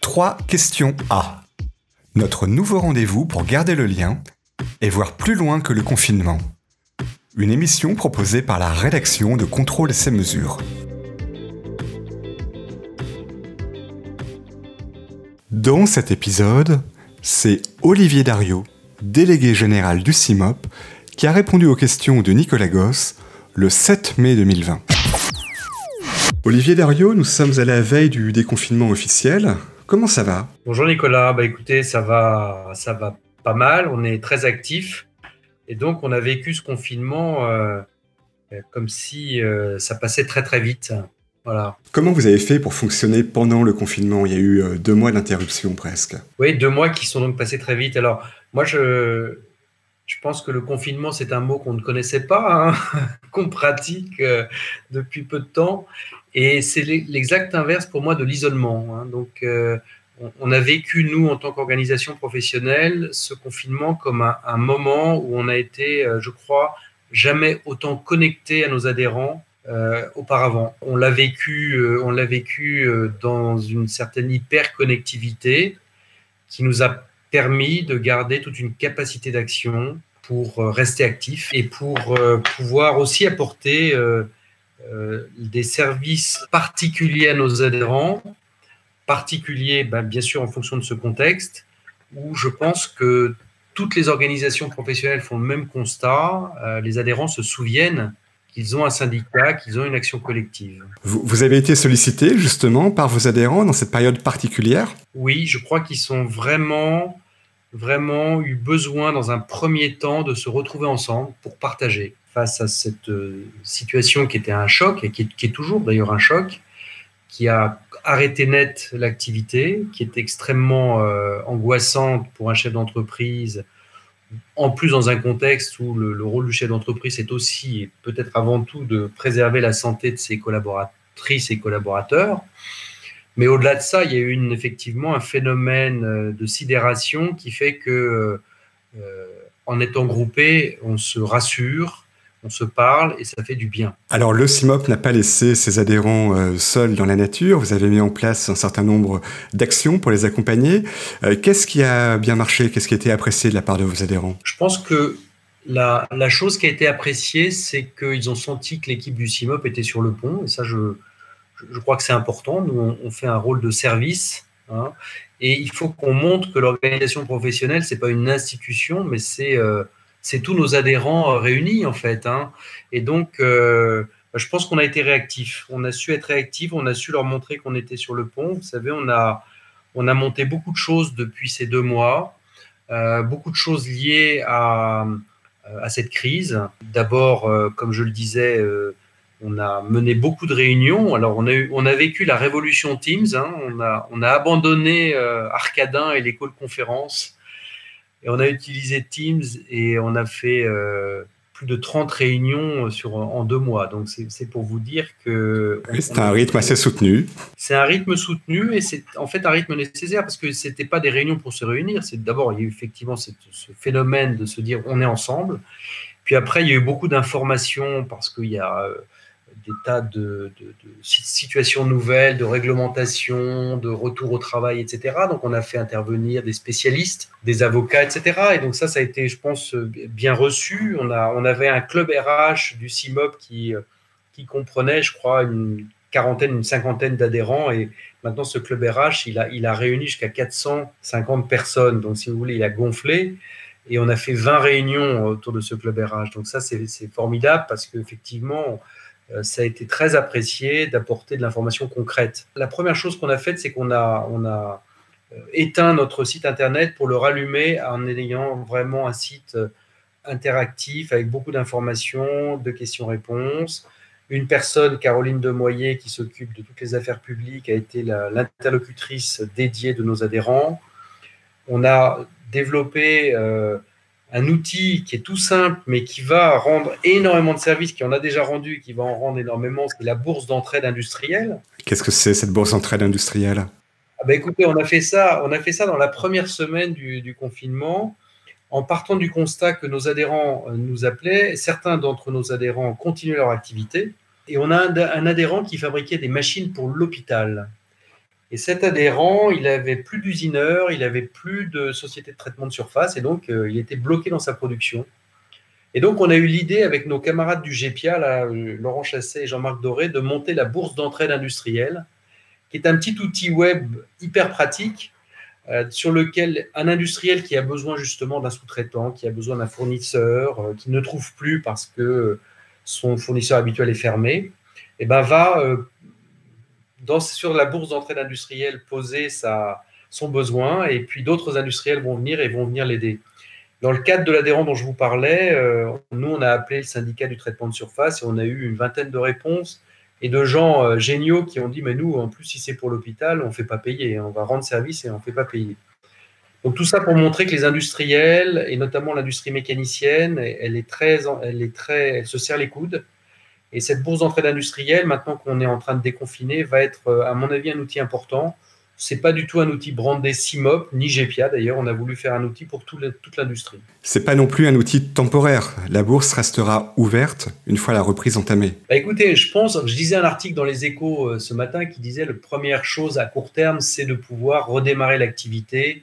Trois questions A. Notre nouveau rendez-vous pour garder le lien et voir plus loin que le confinement. Une émission proposée par la rédaction de Contrôle ses mesures. Dans cet épisode, c'est Olivier Dario, délégué général du CIMOP, qui a répondu aux questions de Nicolas Goss le 7 mai 2020. Olivier Dario, nous sommes à la veille du déconfinement officiel. Comment ça va? Bonjour Nicolas, bah écoutez, ça va, ça va pas mal, on est très actif et donc on a vécu ce confinement euh, comme si euh, ça passait très très vite. Voilà. Comment vous avez fait pour fonctionner pendant le confinement? Il y a eu euh, deux mois d'interruption presque. Oui, deux mois qui sont donc passés très vite. Alors moi je, je pense que le confinement, c'est un mot qu'on ne connaissait pas, hein, qu'on pratique depuis peu de temps. Et c'est l'exact inverse pour moi de l'isolement. Hein. Donc, euh, on, a vécu, nous, en tant qu'organisation professionnelle, ce confinement comme un, moment où on a été, euh, je crois, jamais autant connecté à nos adhérents euh, auparavant. On l'a vécu, on l'a vécu dans une certaine hyper-connectivité qui nous a permis de garder toute une capacité d'action pour rester actif et pour pouvoir aussi apporter euh, des services particuliers à nos adhérents, particuliers ben, bien sûr en fonction de ce contexte, où je pense que toutes les organisations professionnelles font le même constat. Euh, les adhérents se souviennent qu'ils ont un syndicat, qu'ils ont une action collective. Vous, vous, avez été sollicité justement par vos adhérents dans cette période particulière? Oui, je crois qu'ils sont vraiment, vraiment eu besoin dans un premier temps de se retrouver ensemble pour partager face à cette euh, situation qui était un choc et qui est, toujours d'ailleurs un choc, qui a arrêté net l'activité, qui est extrêmement euh, angoissante pour un chef d'entreprise, en plus dans un contexte où le, rôle du chef d'entreprise est aussi, et peut-être avant tout, de préserver la santé de ses collaboratrices et collaborateurs. Mais au-delà de ça, il y a eu une, effectivement un phénomène euh, de sidération qui fait que, en étant groupé, on se rassure, on se parle et ça fait du bien. Alors le CIMOP n'a pas laissé ses adhérents euh, seuls dans la nature, vous avez mis en place un certain nombre d'actions pour les accompagner. Euh, qu'est-ce qui a bien marché? Qu'est-ce qui a été apprécié de la part de vos adhérents? Je pense que la, chose qui a été appréciée, c'est qu'ils ont senti que l'équipe du CIMOP était sur le pont, et ça je, je crois que c'est important. Nous, on, fait un rôle de service. Hein, et il faut qu'on montre que l'organisation professionnelle, c'est pas une institution, mais c'est euh, tous nos adhérents euh, réunis en fait. Hein. Et donc, euh, je pense qu'on a été réactifs. On a su être réactifs, on a su leur montrer qu'on était sur le pont. Vous savez, on a, on a monté beaucoup de choses depuis ces deux mois, euh, beaucoup de choses liées à, à cette crise. D'abord, comme je le disais, on a mené beaucoup de réunions. Alors, on a, eu, on a vécu la révolution Teams. Hein. On, a, on a abandonné Arcadin et l'école conférence et on a utilisé Teams et on a fait euh, plus de 30 réunions sur, en deux mois. Donc, c'est pour vous dire que. c'est un rythme assez soutenu. C'est un rythme soutenu et c'est en fait un rythme nécessaire parce que ce n'était pas des réunions pour se réunir. C'est D'abord, il y a eu effectivement ce phénomène de se dire on est ensemble. Puis après, il y a eu beaucoup d'informations parce qu'il y a euh, des tas de, situations nouvelles, de réglementations, de retour au travail, etc. Donc, on a fait intervenir des spécialistes, des avocats, etc. Et donc, ça, ça a été, je pense, bien reçu. On, avait un club RH du CIMOP qui, qui comprenait, je crois, une quarantaine, une cinquantaine d'adhérents. Et maintenant, ce club RH, il a, réuni jusqu'à 450 personnes. Donc, si vous voulez, il a gonflé. Et on a fait 20 réunions autour de ce club RH. Donc ça, c'est formidable parce qu'effectivement, euh, ça a été très apprécié d'apporter de l'information concrète. La première chose qu'on a faite, c'est qu'on a, on a euh, éteint notre site internet pour le rallumer en ayant vraiment un site euh, interactif avec beaucoup d'informations, de questions-réponses. Une personne, Caroline Demoyer, qui s'occupe de toutes les affaires publiques, a été l'interlocutrice dédiée de nos adhérents. On a développé un outil qui est tout simple, mais qui va rendre énormément de services, qui en a déjà rendu, qui va en rendre énormément, c'est la bourse d'entraide industrielle. Qu'est-ce que c'est cette bourse d'entraide industrielle? Ah bah Écoutez, on a, fait ça, on a fait ça dans la première semaine du, confinement. en partant du constat que nos adhérents nous appelaient, certains d'entre nos adhérents continuaient leur activité, et on a un, adhérent qui fabriquait des machines pour l'hôpital. Et cet adhérent, il avait plus d'usineurs, il avait plus de société de traitement de surface, et donc euh, il était bloqué dans sa production. Et donc on a eu l'idée avec nos camarades du GPIA, là, euh, Laurent Chasset et Jean-Marc Doré, de monter la bourse d'entraide industrielle, qui est un petit outil web hyper pratique euh, sur lequel un industriel qui a besoin justement d'un sous-traitant, qui a besoin d'un fournisseur, qui ne trouve plus parce que son fournisseur habituel est fermé, eh ben va sur la bourse d'entrée industrielle poser sa, son besoin et puis d'autres industriels vont venir et vont venir l'aider. Dans le cadre de l'adhérent dont je vous parlais, euh, nous, on a appelé le syndicat du traitement de surface et on a eu une vingtaine de réponses et de gens euh, géniaux qui ont dit, mais nous, en plus, si c'est pour l'hôpital, on ne fait pas payer, on va rendre service et on ne fait pas payer. Donc tout ça pour montrer que les industriels, et notamment l'industrie mécanicienne, elle, est très, elle, est très, elle se serre les coudes. Et cette bourse d'entraide industrielle, maintenant qu'on est en train de déconfiner, va être, euh, à mon avis, un outil important. C'est pas du tout un outil brandé CIMOP, ni GPIA d'ailleurs. On a voulu faire un outil pour toute l'industrie. C'est pas non plus un outil temporaire. La bourse restera ouverte une fois la reprise entamée. Bah écoutez, je pense, je disais un article dans les Échos euh, ce matin qui disait la première chose à court terme, c'est de pouvoir redémarrer l'activité,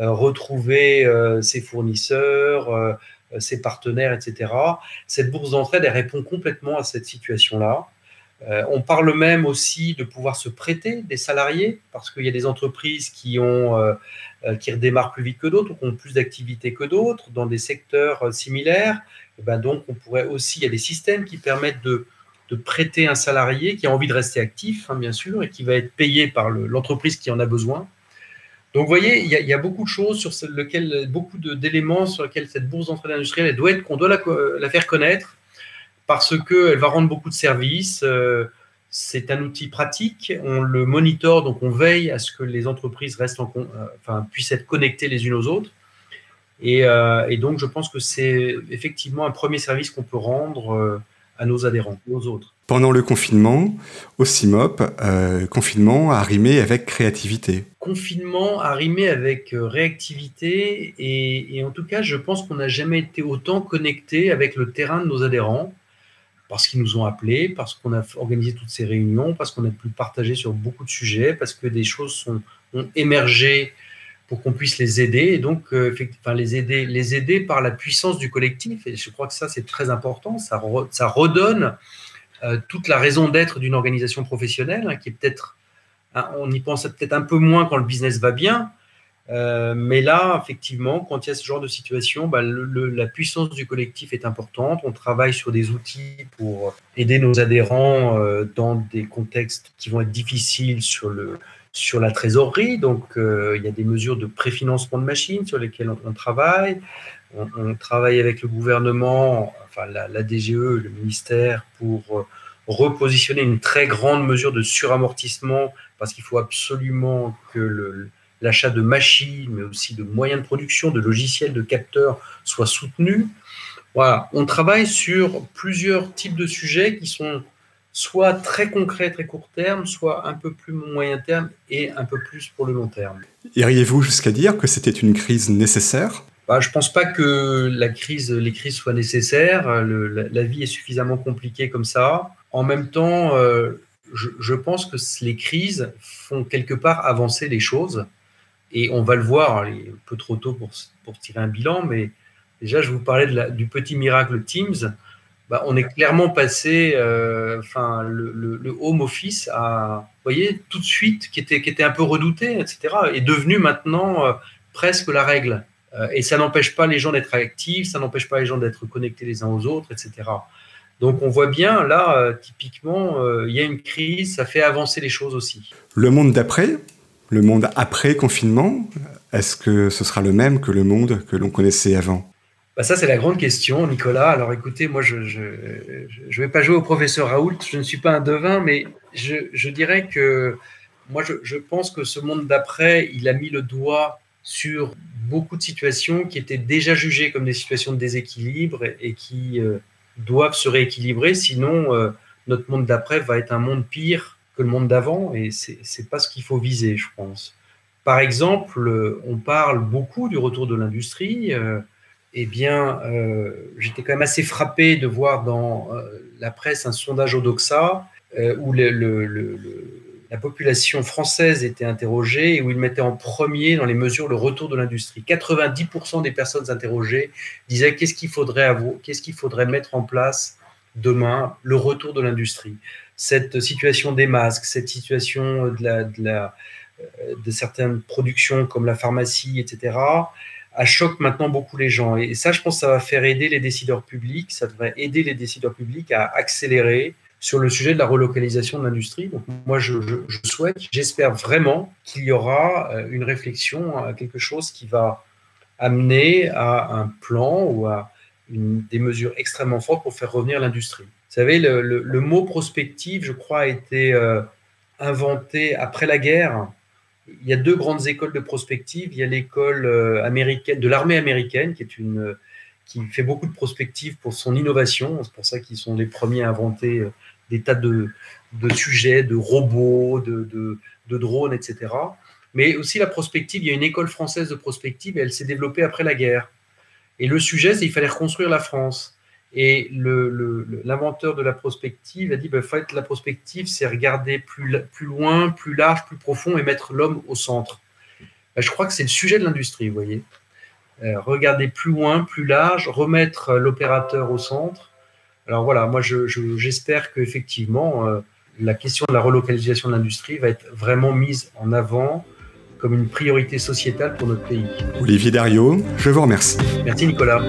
euh, retrouver euh, ses fournisseurs, ses partenaires, etc. Cette bourse d'entraide, elle répond complètement à cette situation-là. on parle même aussi de pouvoir se prêter des salariés, parce qu'il y a des entreprises qui, ont, qui redémarrent plus vite que d'autres, qui ont plus d'activités que d'autres, dans des secteurs similaires. Ben donc, on pourrait aussi, il y a des systèmes qui permettent de, de prêter un salarié qui a envie de rester actif, hein, bien sûr, et qui va être payé par l'entreprise qui en a besoin. Donc, vous voyez, il y, a, beaucoup de choses sur lesquelles, beaucoup d'éléments sur lesquels cette bourse d'entraide industrielle, doit être, qu'on doit la, faire connaître parce qu'elle va rendre beaucoup de services. Euh, c'est un outil pratique, on le monitore, donc on veille à ce que les entreprises restent en, euh, puissent être connectées les unes aux autres. Et, euh, et donc, je pense que c'est effectivement un premier service qu'on peut rendre à nos adhérents, aux autres. Pendant le confinement, au CIMOP, euh, confinement a rimé avec créativité. Confinement a rimé avec euh, réactivité et, en tout cas, je pense qu'on n'a jamais été autant connecté avec le terrain de nos adhérents parce qu'ils nous ont appelés, parce qu'on a organisé toutes ces réunions, parce qu'on a pu partager sur beaucoup de sujets, parce que des choses ont émergé pour qu'on puisse les aider et donc euh, enfin, les aider, les aider par la puissance du collectif. Et je crois que ça, c'est très important. Ça redonne euh, toute la raison d'être d'une organisation professionnelle, hein, qui est peut-être, hein, on y pense peut-être un peu moins quand le business va bien, euh, mais là, effectivement, quand il y a ce genre de situation, bah, la puissance du collectif est importante. On travaille sur des outils pour aider nos adhérents euh, dans des contextes qui vont être difficiles sur, le, sur la trésorerie. Donc, il y a des mesures de préfinancement de machines sur lesquelles on, travaille. on, travaille avec le gouvernement enfin la, DGE, le ministère, pour euh, repositionner une très grande mesure de suramortissement parce qu'il faut absolument que l'achat de machines, mais aussi de moyens de production, de logiciels, de capteurs soit soutenu. Voilà, on travaille sur plusieurs types de sujets qui sont soit très concrets, très court terme, soit un peu plus moyen terme et un peu plus pour le long terme. Iriez-vous jusqu'à dire que c'était une crise nécessaire? Bah, je ne pense pas que la crise, les crises soient nécessaires. la, vie est suffisamment compliquée comme ça. En même temps, euh, je, pense que les crises font quelque part avancer les choses. Et on va le voir, il est un peu trop tôt pour, pour tirer un bilan, mais déjà, je vous parlais de du petit miracle Teams. Bah, on est clairement passé, euh, enfin, le, home office à, voyez, tout de suite, qui était, qui était un peu redouté, etc., est devenu maintenant euh, presque la règle. Euh, et ça n'empêche pas les gens d'être actifs, ça n'empêche pas les gens d'être connectés les uns aux autres, etc. Donc on voit bien, là, typiquement, il y a une crise, ça fait avancer les choses aussi. Le monde d'après, le monde après confinement, est-ce que ce sera le même que le monde que l'on connaissait avant? Bah ça, c'est la grande question, Nicolas. Alors écoutez, moi, je ne vais pas jouer au professeur Raoult, je ne suis pas un devin, mais je, dirais que moi, je, pense que ce monde d'après, il a mis le doigt sur beaucoup de situations qui étaient déjà jugées comme des situations de déséquilibre et, qui euh, doivent se rééquilibrer, sinon euh, notre monde d'après va être un monde pire que le monde d'avant et c'est n'est pas ce qu'il faut viser, je pense. Par exemple, on parle beaucoup du retour de l'industrie. Euh, eh bien, euh, j'étais quand même assez frappé de voir dans euh, la presse un sondage Odoxa euh, où la population française était interrogée et où il mettait en premier dans les mesures le retour de l'industrie. 90% des personnes interrogées disaient qu'est-ce qu'il faudrait, qu'est-ce qu'il faudrait mettre en place demain, le retour de l'industrie. Cette situation des masques, cette situation de certaines productions comme la pharmacie, etc., à choque maintenant beaucoup les gens. Et ça, je pense, ça va faire aider les décideurs publics, ça devrait aider les décideurs publics à accélérer sur le sujet de la relocalisation de l'industrie. Donc moi, je, souhaite, j'espère vraiment qu'il y aura euh, une réflexion, à quelque chose qui va amener à un plan ou à des mesures extrêmement fortes pour faire revenir l'industrie. Vous savez, le, mot prospective, je crois, a été euh, inventé après la guerre il y a deux grandes écoles de prospective. Il y a l'école euh, américaine de l'armée américaine, qui est une qui fait beaucoup de prospective pour son innovation. C'est pour ça qu'ils sont les premiers à inventer euh, des tas de, de sujets, de robots, de, de, de, drones, etc. Mais aussi la prospective. Il y a une école française de prospective et elle s'est développée après la guerre. Et le sujet, c'est qu'il fallait reconstruire la France. Et l'inventeur de la prospective a dit, ben, fait, la prospective, c'est regarder plus, plus loin, plus large, plus profond et mettre l'homme au centre. Ben, je crois que c'est le sujet de l'industrie, vous voyez. Euh, regarder plus loin, plus large, remettre l'opérateur au centre. Alors voilà, moi j'espère je, qu'effectivement, euh, la question de la relocalisation de l'industrie va être vraiment mise en avant comme une priorité sociétale pour notre pays. Olivier Dario, je vous remercie. Merci Nicolas.